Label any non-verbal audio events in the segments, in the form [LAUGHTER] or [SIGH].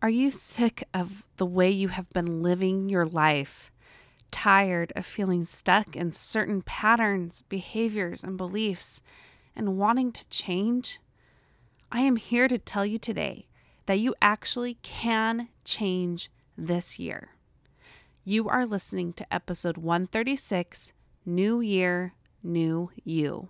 Are you sick of the way you have been living your life? Tired of feeling stuck in certain patterns, behaviors, and beliefs and wanting to change? I am here to tell you today that you actually can change this year. You are listening to episode 136 New Year, New You.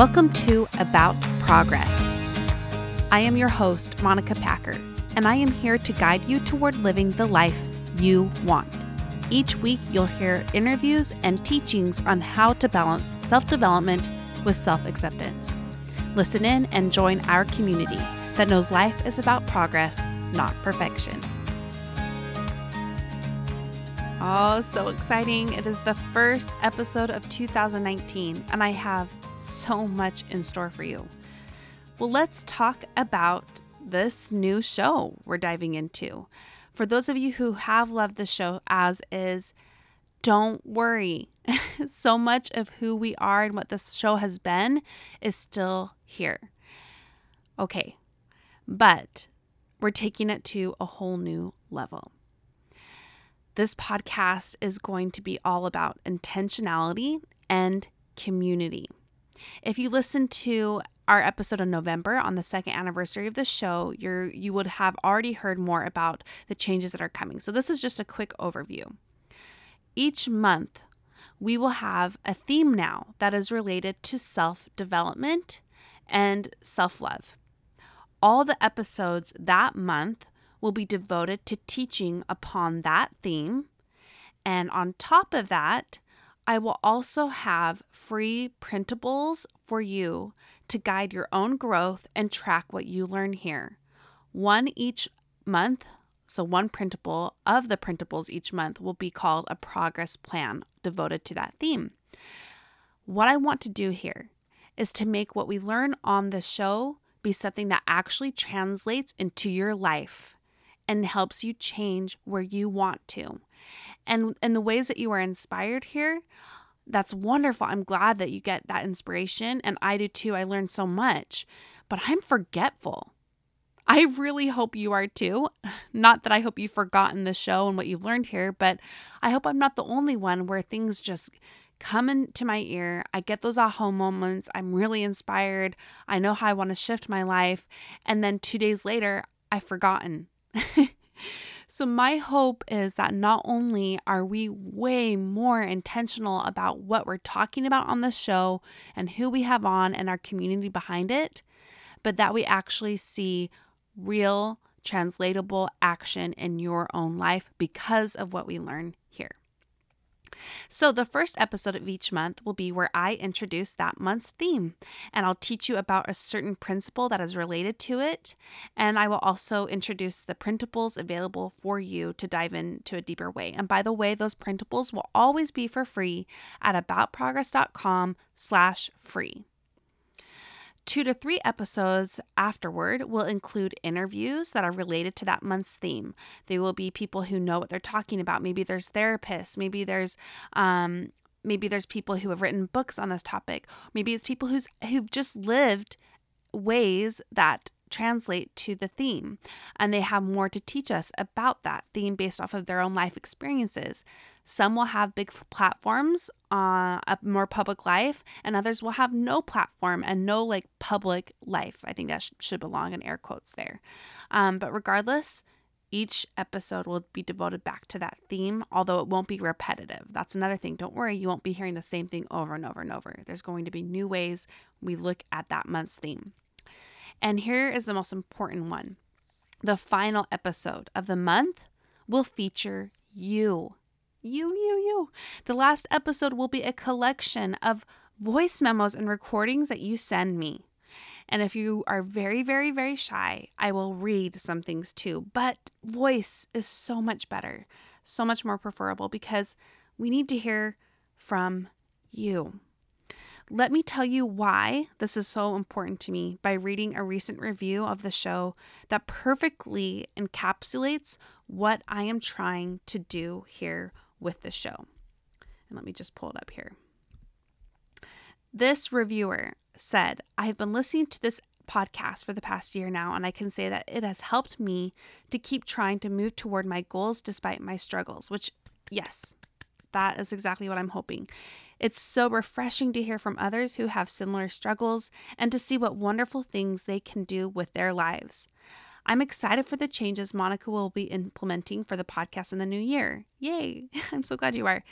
Welcome to About Progress. I am your host, Monica Packer, and I am here to guide you toward living the life you want. Each week, you'll hear interviews and teachings on how to balance self development with self acceptance. Listen in and join our community that knows life is about progress, not perfection. Oh, so exciting! It is the first episode of 2019, and I have so much in store for you. Well, let's talk about this new show we're diving into. For those of you who have loved the show as is, don't worry. [LAUGHS] so much of who we are and what this show has been is still here. Okay, but we're taking it to a whole new level. This podcast is going to be all about intentionality and community. If you listen to our episode in November on the second anniversary of the show, you're you would have already heard more about the changes that are coming. So this is just a quick overview. Each month, we will have a theme now that is related to self-development and self-love. All the episodes that month will be devoted to teaching upon that theme. And on top of that, I will also have free printables for you to guide your own growth and track what you learn here. One each month, so one printable of the printables each month will be called a progress plan devoted to that theme. What I want to do here is to make what we learn on the show be something that actually translates into your life and helps you change where you want to and and the ways that you are inspired here that's wonderful i'm glad that you get that inspiration and i do too i learned so much but i'm forgetful i really hope you are too [LAUGHS] not that i hope you've forgotten the show and what you've learned here but i hope i'm not the only one where things just come into my ear. I get those aha moments. I'm really inspired. I know how I want to shift my life. And then two days later, I've forgotten. [LAUGHS] So, my hope is that not only are we way more intentional about what we're talking about on the show and who we have on and our community behind it, but that we actually see real translatable action in your own life because of what we learn here. So, the first episode of each month will be where I introduce that month's theme, and I'll teach you about a certain principle that is related to it. And I will also introduce the printables available for you to dive into a deeper way. And by the way, those printables will always be for free at aboutprogress.com/slash free. Two to three episodes afterward will include interviews that are related to that month's theme. They will be people who know what they're talking about. Maybe there's therapists, maybe there's um, maybe there's people who have written books on this topic. Maybe it's people who's who've just lived ways that translate to the theme and they have more to teach us about that theme based off of their own life experiences. Some will have big platforms, uh, a more public life, and others will have no platform and no like public life. I think that sh- should belong in air quotes there. Um, but regardless, each episode will be devoted back to that theme, although it won't be repetitive. That's another thing. Don't worry, you won't be hearing the same thing over and over and over. There's going to be new ways we look at that month's theme. And here is the most important one the final episode of the month will feature you. You, you, you. The last episode will be a collection of voice memos and recordings that you send me. And if you are very, very, very shy, I will read some things too. But voice is so much better, so much more preferable because we need to hear from you. Let me tell you why this is so important to me by reading a recent review of the show that perfectly encapsulates what I am trying to do here with the show. And let me just pull it up here. This reviewer said, I have been listening to this podcast for the past year now, and I can say that it has helped me to keep trying to move toward my goals despite my struggles, which, yes, that is exactly what I'm hoping. It's so refreshing to hear from others who have similar struggles and to see what wonderful things they can do with their lives. I'm excited for the changes Monica will be implementing for the podcast in the new year. Yay! [LAUGHS] I'm so glad you are.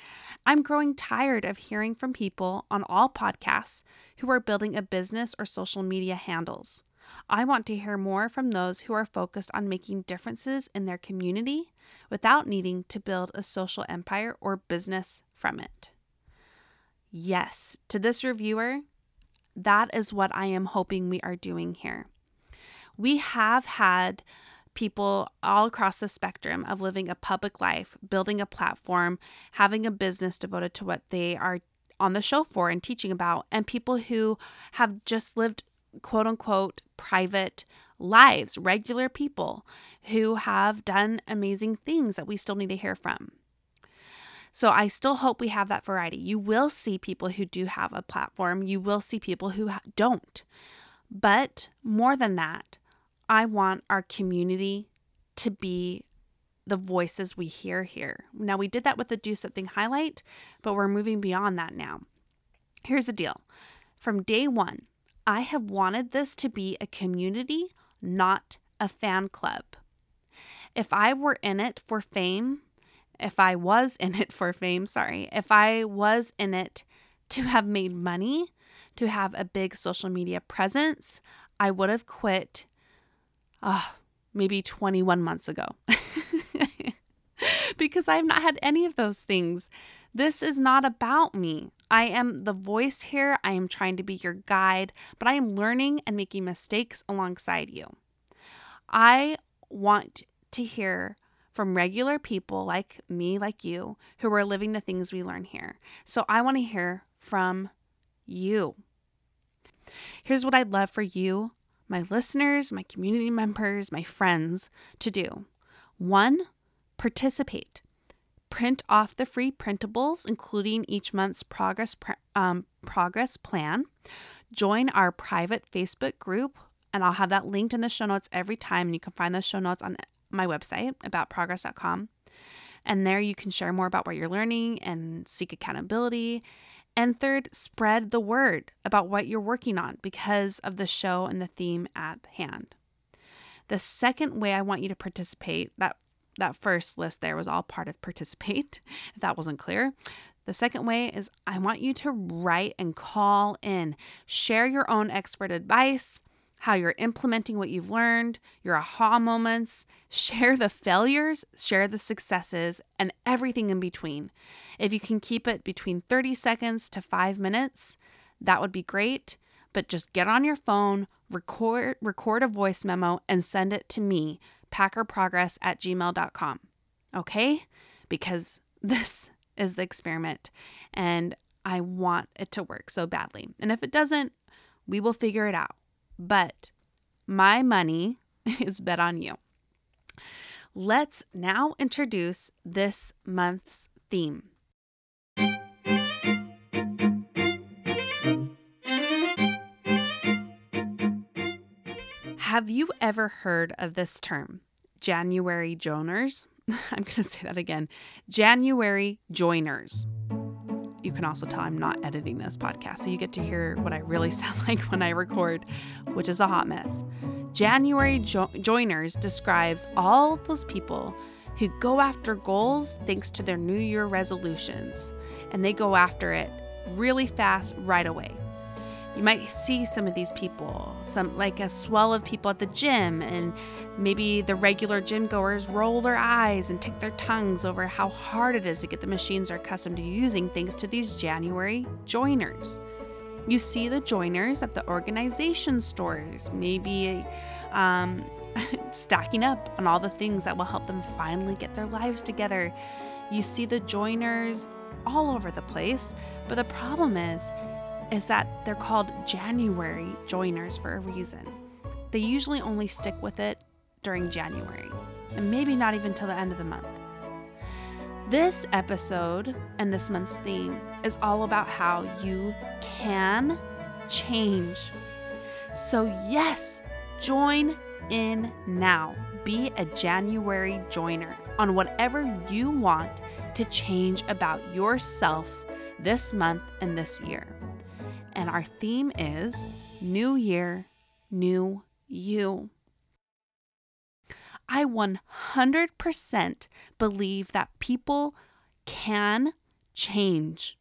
I'm growing tired of hearing from people on all podcasts who are building a business or social media handles. I want to hear more from those who are focused on making differences in their community without needing to build a social empire or business from it. Yes, to this reviewer, that is what I am hoping we are doing here we have had people all across the spectrum of living a public life, building a platform, having a business devoted to what they are on the show for and teaching about, and people who have just lived quote unquote private lives, regular people who have done amazing things that we still need to hear from. So I still hope we have that variety. You will see people who do have a platform, you will see people who don't. But more than that, I want our community to be the voices we hear here. Now, we did that with the Do Something highlight, but we're moving beyond that now. Here's the deal from day one, I have wanted this to be a community, not a fan club. If I were in it for fame, if I was in it for fame, sorry, if I was in it to have made money, to have a big social media presence, I would have quit oh, maybe 21 months ago. [LAUGHS] because I've not had any of those things. This is not about me. I am the voice here. I am trying to be your guide, but I am learning and making mistakes alongside you. I want to hear from regular people like me, like you, who are living the things we learn here. So I want to hear from you. Here's what I'd love for you my listeners, my community members, my friends to do. One, participate. Print off the free printables, including each month's progress um, progress plan. Join our private Facebook group, and I'll have that linked in the show notes every time. And you can find those show notes on my website aboutprogress.com. And there you can share more about what you're learning and seek accountability and third, spread the word about what you're working on because of the show and the theme at hand. The second way I want you to participate, that that first list there was all part of participate, [LAUGHS] if that wasn't clear. The second way is I want you to write and call in, share your own expert advice, how you're implementing what you've learned, your aha moments, [LAUGHS] share the failures, share the successes, and everything in between. If you can keep it between 30 seconds to five minutes, that would be great. But just get on your phone, record, record a voice memo, and send it to me, packerprogress at gmail.com. Okay? Because this is the experiment and I want it to work so badly. And if it doesn't, we will figure it out but my money [LAUGHS] is bet on you. Let's now introduce this month's theme. Have you ever heard of this term, January Joiners? [LAUGHS] I'm going to say that again January Joiners you can also tell I'm not editing this podcast, so you get to hear what I really [LAUGHS] sound like when I record, which is a hot mess. January jo- Joiners describes all those people who go after goals thanks to their New Year resolutions, and they go after it really fast right away. You might see some of these people, some like a swell of people at the gym, and maybe the regular gym goers roll their eyes and tick their tongues over how hard it is to get the machines they're accustomed to using thanks to these January joiners. You see the joiners at the organization stores, maybe um, [LAUGHS] stacking up on all the things that will help them finally get their lives together. You see the joiners all over the place, but the problem is, is that they're called January joiners for a reason. They usually only stick with it during January, and maybe not even till the end of the month. This episode and this month's theme is all about how you can change. So, yes, join in now. Be a January joiner on whatever you want to change about yourself this month and this year. And our theme is New Year, New You. I 100% believe that people can change.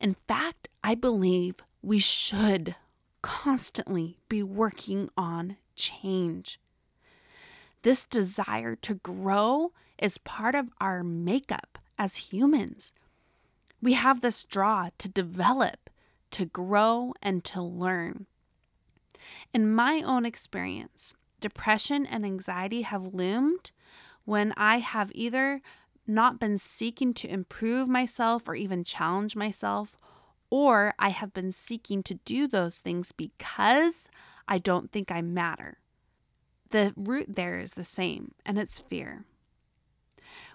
In fact, I believe we should constantly be working on change. This desire to grow is part of our makeup as humans. We have this draw to develop, to grow, and to learn. In my own experience, depression and anxiety have loomed when I have either not been seeking to improve myself or even challenge myself, or I have been seeking to do those things because I don't think I matter. The root there is the same, and it's fear.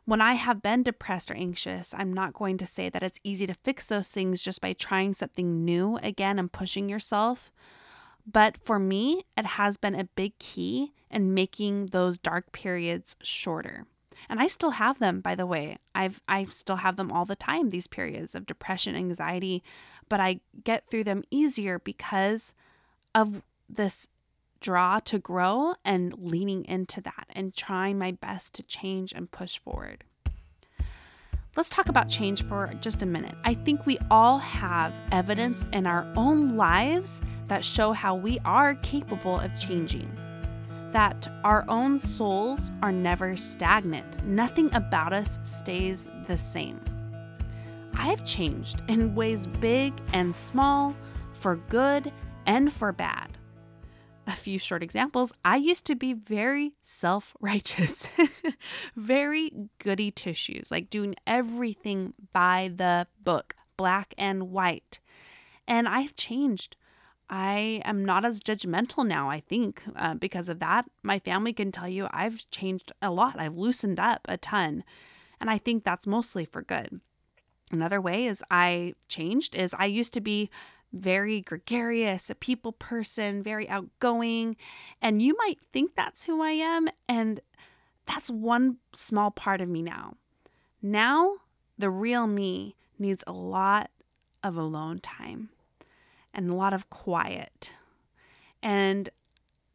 When I have been depressed or anxious, I'm not going to say that it's easy to fix those things just by trying something new again and pushing yourself. But for me, it has been a big key in making those dark periods shorter. And I still have them, by the way. I've I still have them all the time, these periods of depression, anxiety, but I get through them easier because of this draw to grow and leaning into that and trying my best to change and push forward. Let's talk about change for just a minute. I think we all have evidence in our own lives that show how we are capable of changing that our own souls are never stagnant. Nothing about us stays the same. I've changed in ways big and small, for good and for bad. A few short examples I used to be very self righteous, [LAUGHS] very goody tissues, like doing everything by the book, black and white. And I've changed I am not as judgmental now, I think, uh, because of that. My family can tell you I've changed a lot. I've loosened up a ton. And I think that's mostly for good. Another way is I changed is I used to be very gregarious, a people person, very outgoing. And you might think that's who I am. And that's one small part of me now. Now, the real me needs a lot of alone time and a lot of quiet. And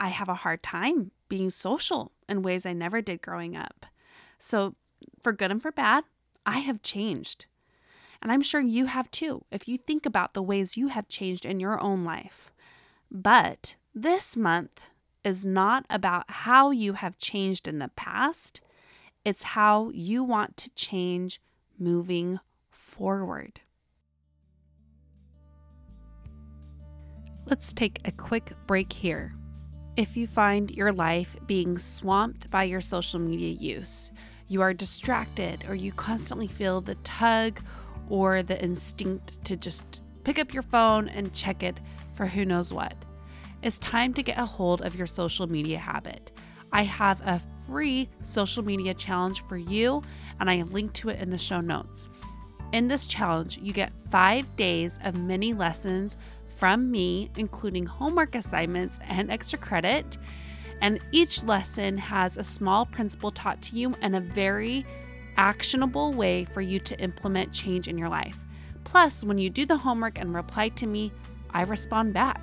I have a hard time being social in ways I never did growing up. So, for good and for bad, I have changed. And I'm sure you have too, if you think about the ways you have changed in your own life. But this month is not about how you have changed in the past, it's how you want to change moving forward. Let's take a quick break here. If you find your life being swamped by your social media use, you are distracted, or you constantly feel the tug or the instinct to just pick up your phone and check it for who knows what, it's time to get a hold of your social media habit. I have a free social media challenge for you, and I have linked to it in the show notes. In this challenge, you get five days of mini lessons from me, including homework assignments and extra credit. And each lesson has a small principle taught to you and a very actionable way for you to implement change in your life. Plus, when you do the homework and reply to me, I respond back.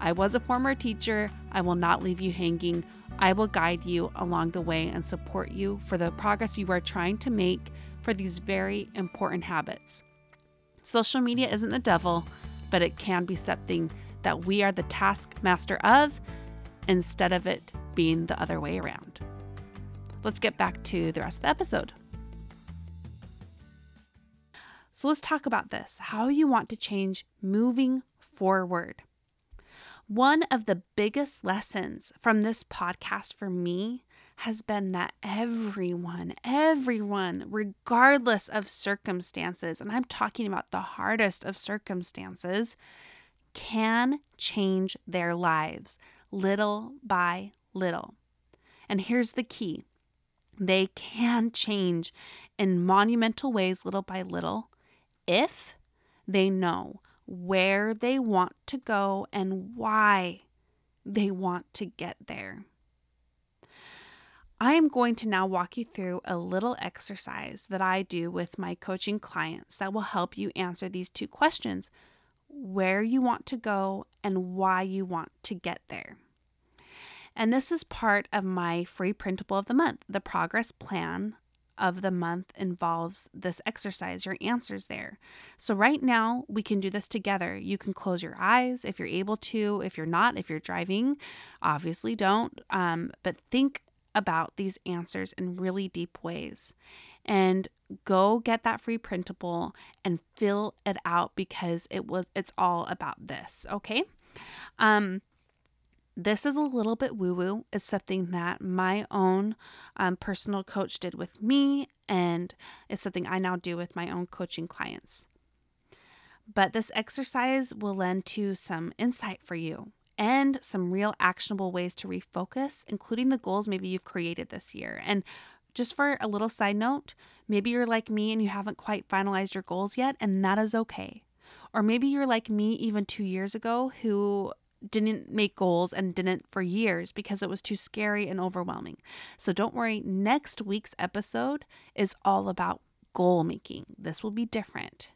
I was a former teacher. I will not leave you hanging. I will guide you along the way and support you for the progress you are trying to make for these very important habits. Social media isn't the devil but it can be something that we are the taskmaster of instead of it being the other way around. Let's get back to the rest of the episode. So let's talk about this how you want to change moving forward. One of the biggest lessons from this podcast for me has been that everyone, everyone, regardless of circumstances, and I'm talking about the hardest of circumstances, can change their lives little by little. And here's the key they can change in monumental ways little by little if They know where they want to go and why they want to get there. I am going to now walk you through a little exercise that I do with my coaching clients that will help you answer these two questions where you want to go and why you want to get there. And this is part of my free printable of the month. The progress plan of the month involves this exercise, your answers there. So, right now, we can do this together. You can close your eyes if you're able to. If you're not, if you're driving, obviously don't. Um, but think about these answers in really deep ways and go get that free printable and fill it out because it was it's all about this okay um this is a little bit woo woo. It's something that my own um, personal coach did with me, and it's something I now do with my own coaching clients. But this exercise will lend to some insight for you and some real actionable ways to refocus, including the goals maybe you've created this year. And just for a little side note, maybe you're like me and you haven't quite finalized your goals yet, and that is okay. Or maybe you're like me even two years ago who didn't make goals and didn't for years because it was too scary and overwhelming. So don't worry, next week's episode is all about goal making. This will be different.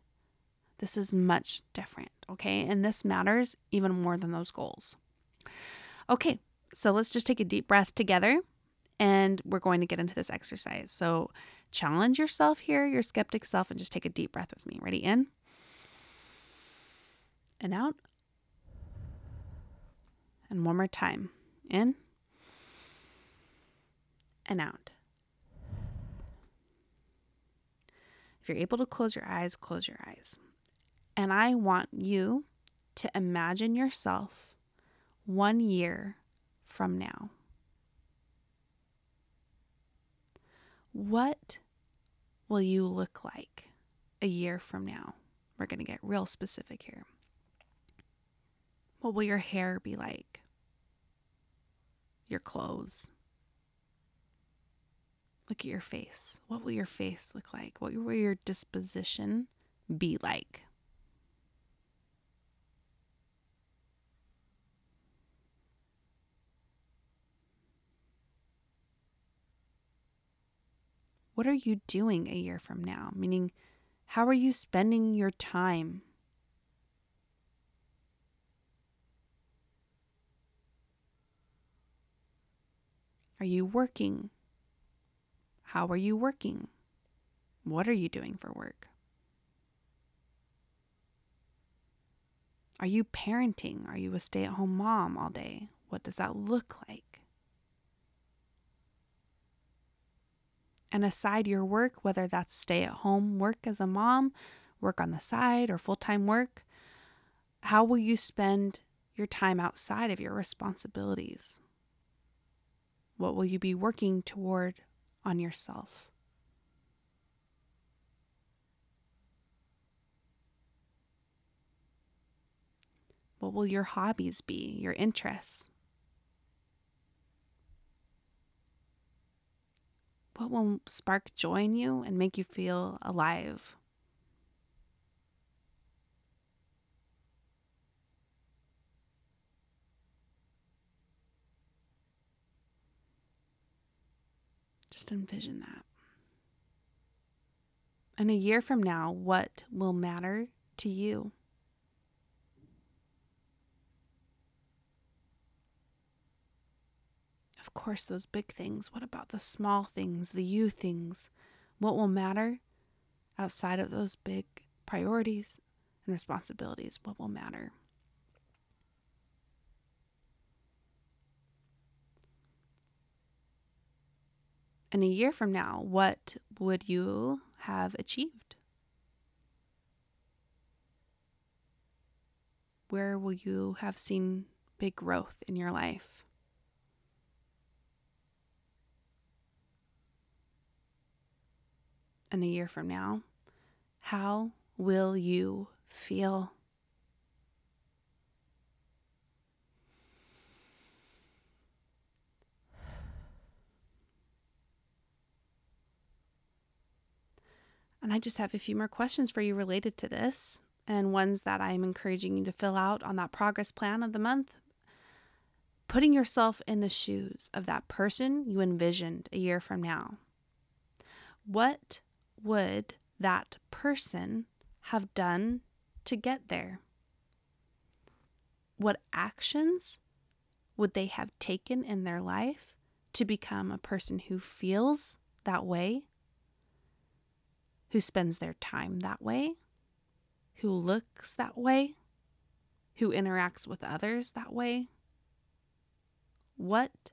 This is much different, okay? And this matters even more than those goals. Okay, so let's just take a deep breath together and we're going to get into this exercise. So challenge yourself here, your skeptic self, and just take a deep breath with me. Ready? In and out. And one more time. In and out. If you're able to close your eyes, close your eyes. And I want you to imagine yourself one year from now. What will you look like a year from now? We're going to get real specific here. What will your hair be like? Your clothes? Look at your face. What will your face look like? What will your disposition be like? What are you doing a year from now? Meaning, how are you spending your time? Are you working? How are you working? What are you doing for work? Are you parenting? Are you a stay at home mom all day? What does that look like? And aside your work, whether that's stay at home work as a mom, work on the side, or full time work, how will you spend your time outside of your responsibilities? What will you be working toward on yourself? What will your hobbies be, your interests? What will spark joy in you and make you feel alive? Just envision that. And a year from now, what will matter to you? Of course, those big things. What about the small things, the you things? What will matter outside of those big priorities and responsibilities? What will matter? And a year from now, what would you have achieved? Where will you have seen big growth in your life? and a year from now, how will you feel? And I just have a few more questions for you related to this. and ones that I'm encouraging you to fill out on that progress plan of the month. Putting yourself in the shoes of that person you envisioned a year from now. What would that person have done to get there? What actions would they have taken in their life to become a person who feels that way, who spends their time that way, who looks that way, who interacts with others that way? What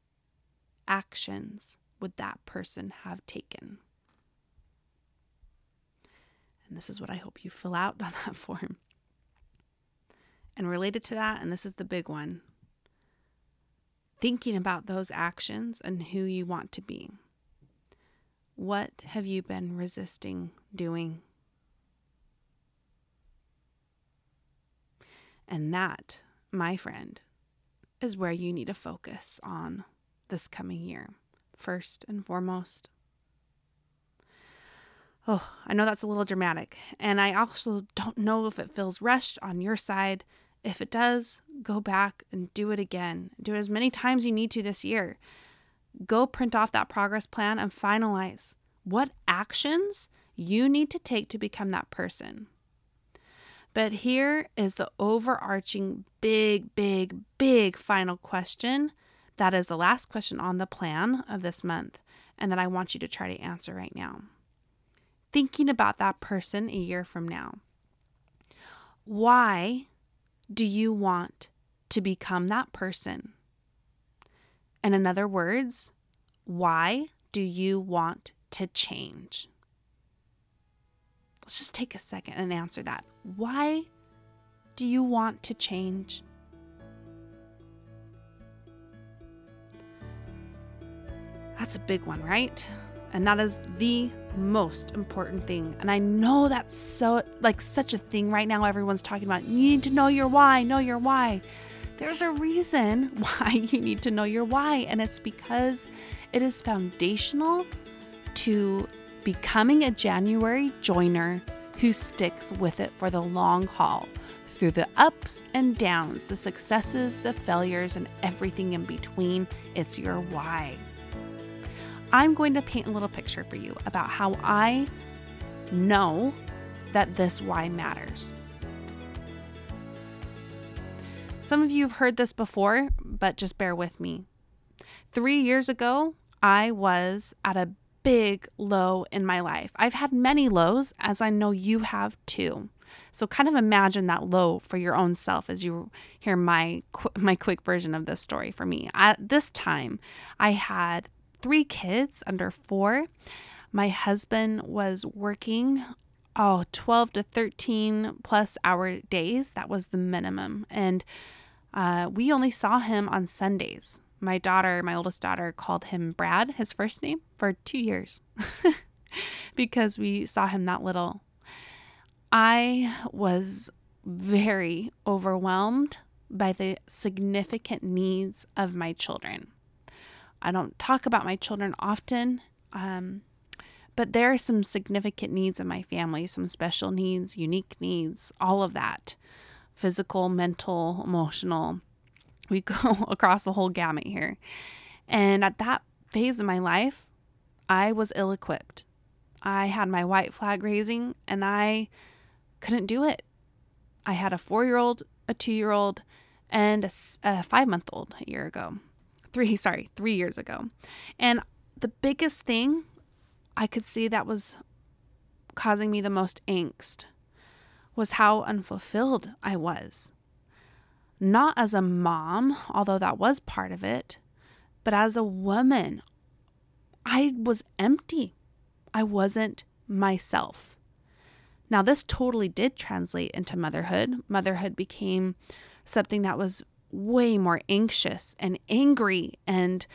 actions would that person have taken? And this is what I hope you fill out [LAUGHS] on that form. And related to that, and this is the big one thinking about those actions and who you want to be. What have you been resisting doing? And that, my friend, is where you need to focus on this coming year, first and foremost. Oh, I know that's a little dramatic, and I also don't know if it feels rushed on your side. If it does, go back and do it again. Do it as many times you need to this year. Go print off that progress plan and finalize what actions you need to take to become that person. But here is the overarching big, big, big final question. That is the last question on the plan of this month, and that I want you to try to answer right now thinking about that person a year from now. Why do you want to become that person? And in other words, why do you want to change? Let's just take a second and answer that. Why do you want to change? That's a big one, right? And that is the most important thing. And I know that's so like such a thing right now everyone's talking about. You need to know your why, know your why. There's a reason [LAUGHS] why you need to know your why, and it's because it is foundational to becoming a January joiner who sticks with it for the long haul through the ups and downs, the successes, the failures, and everything in between. It's your why. I'm going to paint a little picture for you about how I know that this why matters. Some of you have heard this before, but just bear with me. Three years ago, I was at a big low in my life. I've had many lows, as I know you have too. So kind of imagine that low for your own self as you hear my my quick version of this story for me. At this time, I had three kids under four. My husband was working oh 12 to 13 plus hour days that was the minimum. And uh, we only saw him on sundays. My daughter my oldest daughter called him brad his first name for two years [LAUGHS] because we saw him that little. I was very overwhelmed by the significant needs of my children. I don't talk about my children often, um, but there are some significant needs in my family, some special needs, unique needs, all of that physical, mental, emotional. We [LAUGHS] go across the whole gamut here. And at that phase of my life, I was ill equipped. I had my white flag raising and I couldn't do it. I had a four year old, a two year old, and a, a five month old a year ago three, [LAUGHS] sorry, three years ago. And the biggest thing I could see that was causing me the most angst was how unfulfilled I was. Not as a mom, although that was part of it, but as a woman, I was empty. I wasn't myself. Now, this totally did translate into motherhood. Motherhood became something that was way more anxious and angry and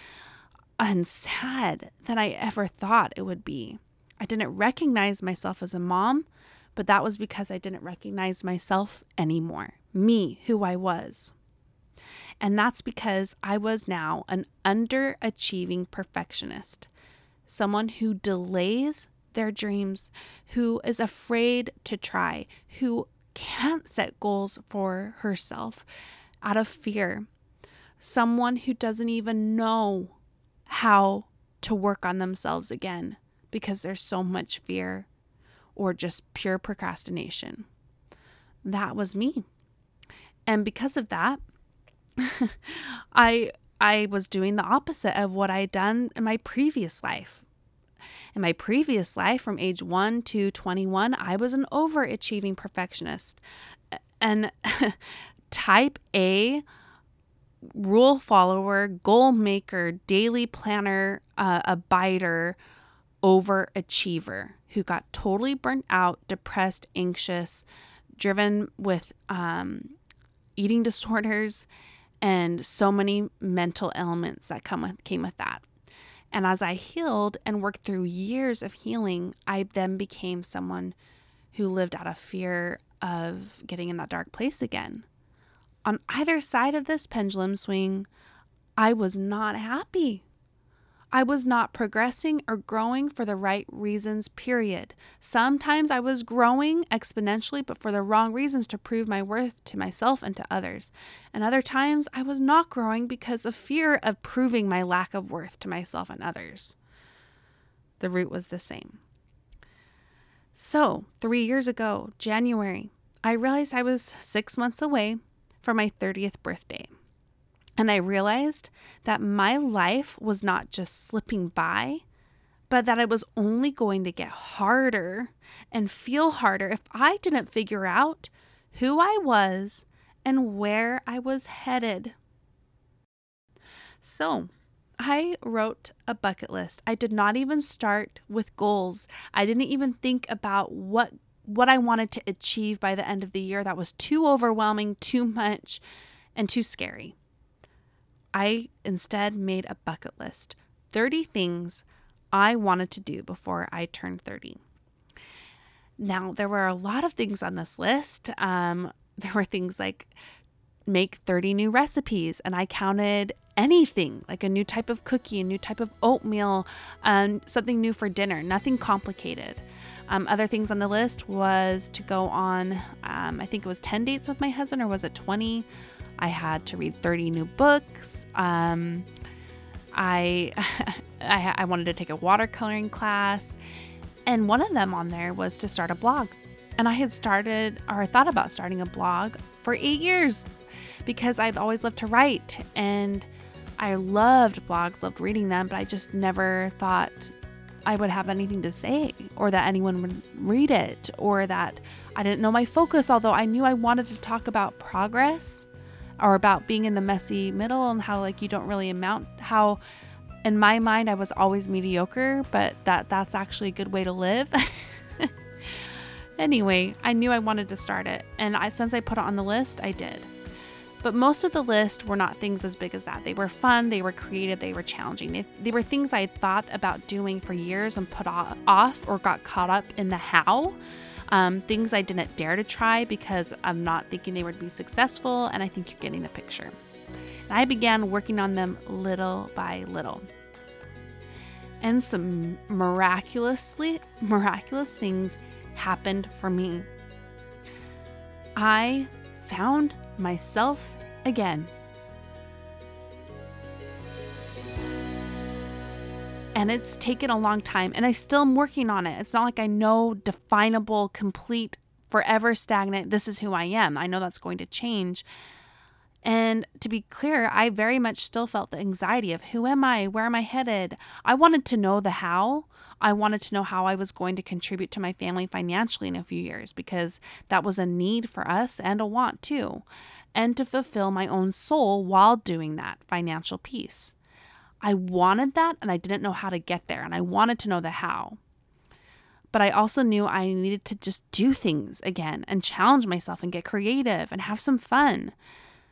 and sad than I ever thought it would be. I didn't recognize myself as a mom, but that was because I didn't recognize myself anymore, me, who I was. And that's because I was now an underachieving perfectionist, someone who delays their dreams, who is afraid to try, who can't set goals for herself out of fear. Someone who doesn't even know how to work on themselves again because there's so much fear or just pure procrastination. That was me. And because of that, [LAUGHS] I I was doing the opposite of what I had done in my previous life. In my previous life, from age 1 to 21, I was an overachieving perfectionist. And [LAUGHS] type A rule follower, goal maker, daily planner, uh, abider, overachiever who got totally burnt out, depressed, anxious, driven with um, eating [LAUGHS] disorders, and so many mental elements that come with came with that. And as I healed and worked through years of healing, I then became someone who lived out of fear of getting in that dark place again. On either side of this pendulum swing, I was not happy. I was not progressing or growing for the right reasons, period. Sometimes I was growing exponentially, but for the wrong reasons to prove my worth to myself and to others. And other times I was not growing because of fear of proving my lack of worth to myself and others. The root was the same. So, three years ago, January, I realized I was six months away from my 30th birthday. And I realized that my life was not just slipping by, but that it was only going to get harder and feel harder if I didn't figure out who I was and where I was headed. So, I wrote a bucket list. I did not even start with goals. I didn't even think about what what I wanted to achieve by the end of the year. That was too overwhelming, too much, and too scary. I instead made a bucket list 30 things I wanted to do before I turned 30. Now, there were a lot of things on this list. Um, there were things like make 30 new recipes, and I counted anything like a new type of cookie, a new type of oatmeal, um, something new for dinner, nothing complicated. Um, other things on the list was to go on, um, I think it was 10 dates with my husband, or was it 20? I had to read 30 new books. Um, I, [LAUGHS] I, I wanted to take a watercoloring class, and one of them on there was to start a blog. And I had started or thought about starting a blog for eight years because I'd always loved to write and I loved blogs, loved reading them, but I just never thought I would have anything to say or that anyone would read it or that I didn't know my focus, although I knew I wanted to talk about progress or about being in the messy middle and how like you don't really amount how in my mind I was always mediocre, but that that's actually a good way to live. [LAUGHS] anyway, I knew I wanted to start it, and I since I put it on the list, I did. But most of the list were not things as big as that. They were fun, they were creative, they were challenging. They, they were things I had thought about doing for years and put off or got caught up in the how. Um, things I didn't dare to try because I'm not thinking they would be successful, and I think you're getting the picture. And I began working on them little by little. And some miraculously miraculous things happened for me. I found myself again. and it's taken a long time and I still am working on it. It's not like I know definable, complete, forever stagnant, this is who I am. I know that's going to change. And to be clear, I very much still felt the anxiety of who am I? Where am I headed? I wanted to know the how. I wanted to know how I was going to contribute to my family financially in a few years because that was a need for us and a want too. And to fulfill my own soul while doing that financial piece. I wanted that and I didn't know how to get there, and I wanted to know the how. But I also knew I needed to just do things again and challenge myself and get creative and have some fun.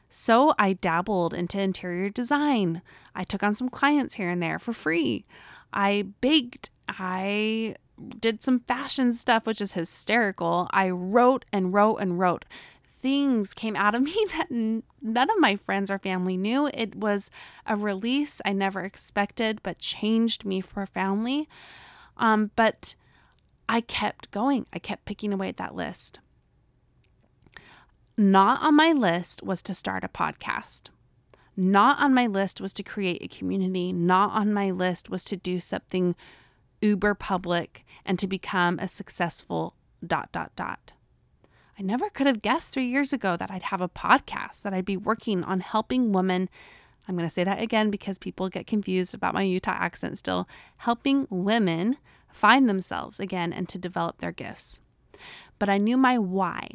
So I dabbled into interior design. I took on some clients here and there for free. I baked. I did some fashion stuff, which is hysterical. I wrote and wrote and wrote things came out of [LAUGHS] me that n- none of my friends or family knew. It was a release I never expected, but changed me profoundly. Um, but I kept going, I kept picking away at that list. Not on my list was to start a podcast. Not on my list was to create a community. Not on my list was to do something uber public and to become a successful dot dot dot. I never could have guessed three years ago that I'd have a podcast, that I'd be working on helping women. I'm going to say that again because people get confused about my Utah accent still. Helping women find themselves again and to develop their gifts. But I knew my why.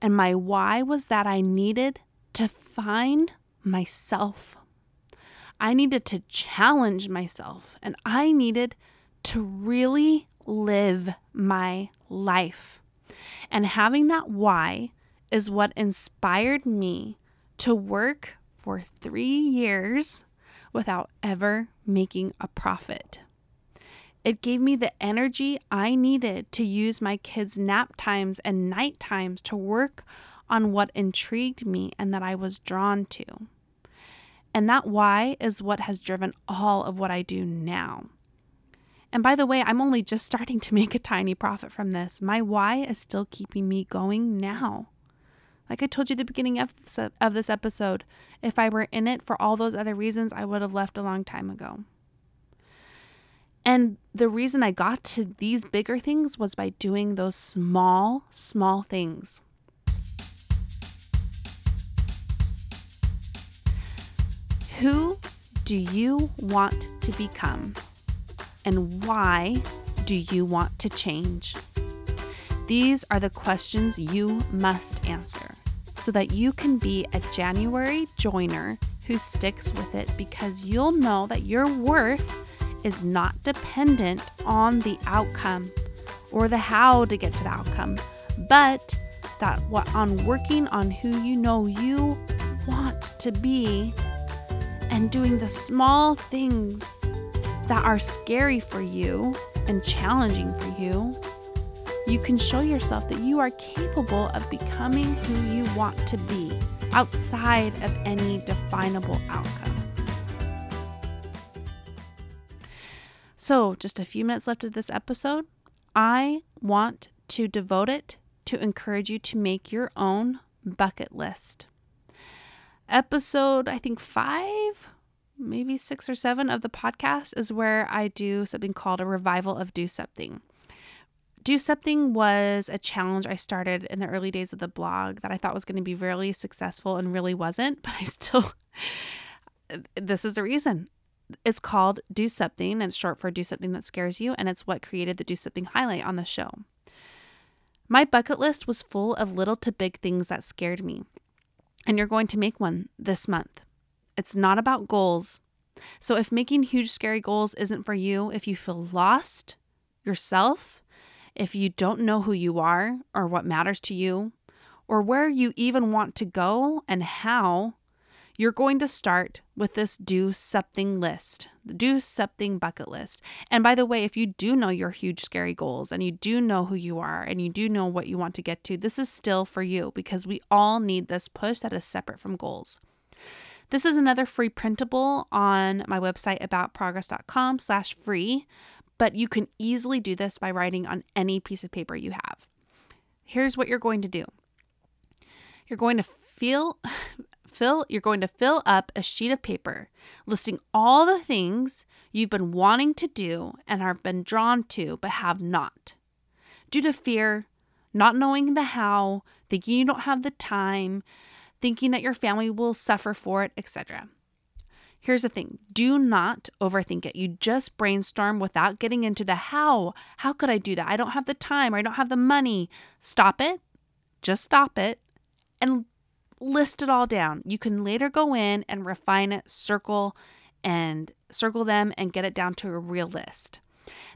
And my why was that I needed to find myself. I needed to challenge myself and I needed to really live my life. And having that why is what inspired me to work for three years without ever making a profit. It gave me the energy I needed to use my kids' nap times and night times to work on what intrigued me and that I was drawn to. And that why is what has driven all of what I do now. And by the way, I'm only just starting to make a tiny profit from this. My why is still keeping me going now. Like I told you at the beginning of this, of this episode, if I were in it for all those other reasons, I would have left a long time ago. And the reason I got to these bigger things was by doing those small, small things. Who do you want to become? And why do you want to change? These are the questions you must answer so that you can be a January joiner who sticks with it because you'll know that your worth is not dependent on the outcome or the how to get to the outcome, but that what on working on who you know you want to be and doing the small things that are scary for you and challenging for you, you can show yourself that you are capable of becoming who you want to be outside of any definable outcome. So, just a few minutes left of this episode. I want to devote it to encourage you to make your own bucket list. Episode, I think, five maybe six or seven of the podcast is where I do something called a revival of Do Something. Do Something was a challenge I started in the early days of the blog that I thought was going to be really successful and really wasn't, [LAUGHS] but I still, this is the reason. It's called Do Something, and it's short for Do Something That Scares You, and it's what created the Do Something highlight on the show. My bucket list was full of little to big things that scared me, and you're going to make one this month. It's not about goals. So if making huge, scary goals isn't for you, if you feel lost yourself, if you don't know who you are or what matters to you, or where you even want to go and how, you're going to start with this do something list, the do something bucket list. And by the way, if you do know your huge, scary goals and you do know who you are and you do know what you want to get to, this is still for you because we all need this push that is separate from goals. This is another free printable on my website aboutprogress.com slash free, but you can easily do this by writing on any piece of paper you have. Here's what you're going to do. You're going to feel [LAUGHS] fill you're going to fill up a sheet of paper listing all the things you've been wanting to do and have been drawn to but have not. Due to fear, not knowing the how, thinking you don't have the time, thinking that your family will suffer for it, etc. Here's the thing do not overthink it. You just brainstorm without getting into the how. How could I do that? I don't have the time or I don't have the money. Stop it. Just stop it and list it all down. You can later go in and refine it, circle and circle them and get it down to a real list.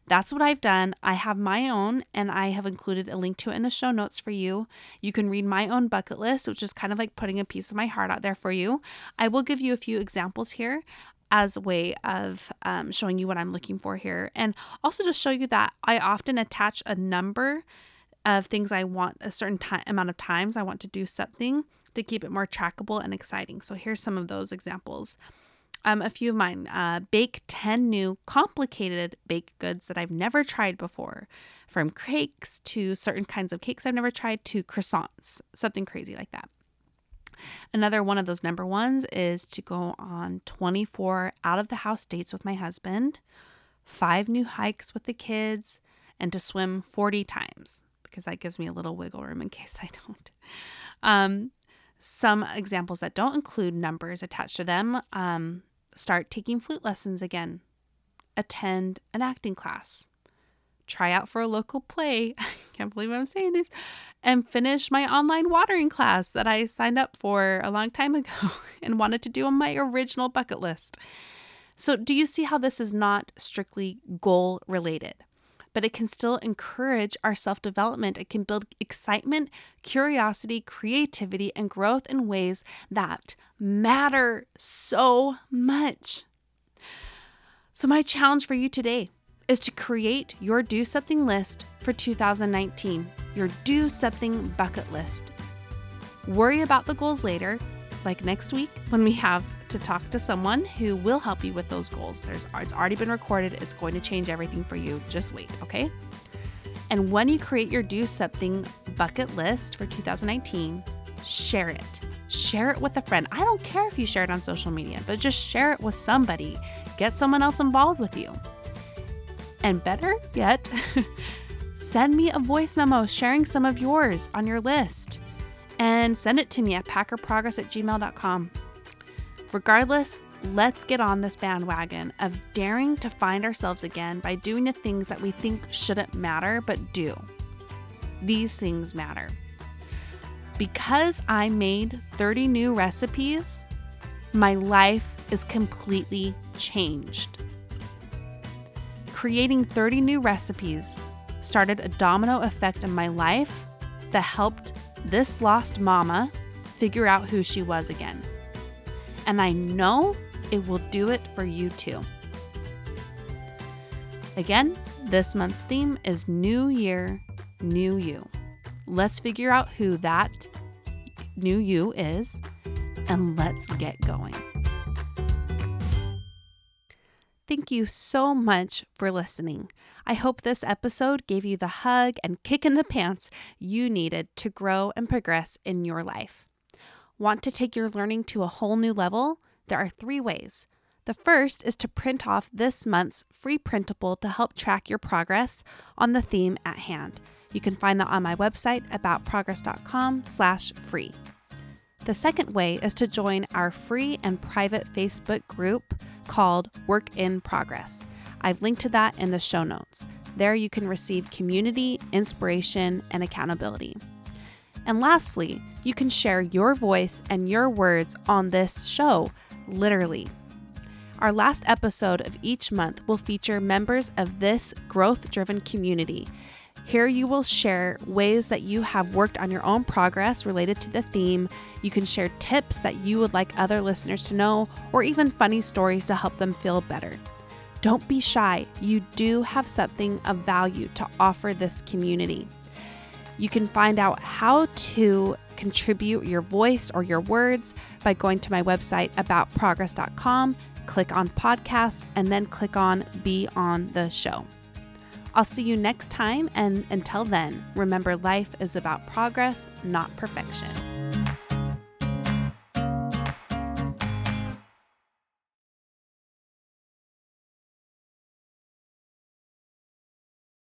That's what I've done. I have my own and I have included a link to it in the show notes for you. You can read my own bucket list, which is kind of like putting a piece of my heart out there for you. I will give you a few examples here as a way of um, showing you what I'm looking for here. And also to show you that I often attach a number of things I want a certain time, amount of times I want to do something to keep it more trackable and exciting. So here's some of those examples. Um, a few of mine uh, bake 10 new complicated baked goods that I've never tried before, from cakes to certain kinds of cakes I've never tried to croissants, something crazy like that. Another one of those number ones is to go on 24 out of the house dates with my husband, five new hikes with the kids, and to swim 40 times because that gives me a little wiggle room in [LAUGHS] case I don't. Um, some examples that don't include numbers attached to them um, start taking flute lessons again, attend an acting class, try out for a local play. [LAUGHS] I can't believe I'm saying this. And finish my online watering class that I signed up for a long time ago [LAUGHS] and wanted to do on my original bucket list. So, do you see how this is not strictly goal related? But it can still encourage our self development. It can build excitement, curiosity, creativity, and growth in ways that matter so much. So, my challenge for you today is to create your do something list for 2019, your do something bucket list. Worry about the goals later, like next week when we have to talk to someone who will help you with those goals. There's it's already been recorded. It's going to change everything for you. Just wait, okay? And when you create your do something bucket list for 2019, share it. Share it with a friend. I don't care if you share it on social media, but just share it with somebody. Get someone else involved with you. And better yet, [LAUGHS] send me a voice memo sharing some of yours on your list and send it to me at packerprogress at gmail.com. Regardless, let's get on this bandwagon of daring to find ourselves again by doing the things that we think shouldn't matter but do. These things matter. Because I made 30 new recipes, my life is completely changed creating 30 new recipes started a domino effect in my life that helped this lost mama figure out who she was again. And I know it will do it for you too. Again, this month's theme is New Year, New You. Let's figure out who that new you is and let's get going. Thank you so much for listening. I hope this episode gave you the hug and kick in the pants you needed to grow and progress in your life. Want to take your learning to a whole new level? There are three ways. The first is to print off this month's free printable to help track your progress on the theme at hand. You can find that on my website aboutprogress.com/free. The second way is to join our free and private Facebook group called Work in Progress. I've linked to that in the show notes. There you can receive community, inspiration, and accountability. And lastly, you can share your voice and your words on this show, literally. Our last episode of each month will feature members of this growth driven community. Here you will share ways that you have worked on your own progress related to the theme. You can share tips that you would like other listeners to know, or even funny stories to help them feel better. Don't be shy. You do have something of value to offer this community. You can find out how to contribute your voice or your words by going to my website aboutprogress.com, click on podcast, and then click on be on the show. I'll see you next time, and until then, remember life is about progress, not perfection.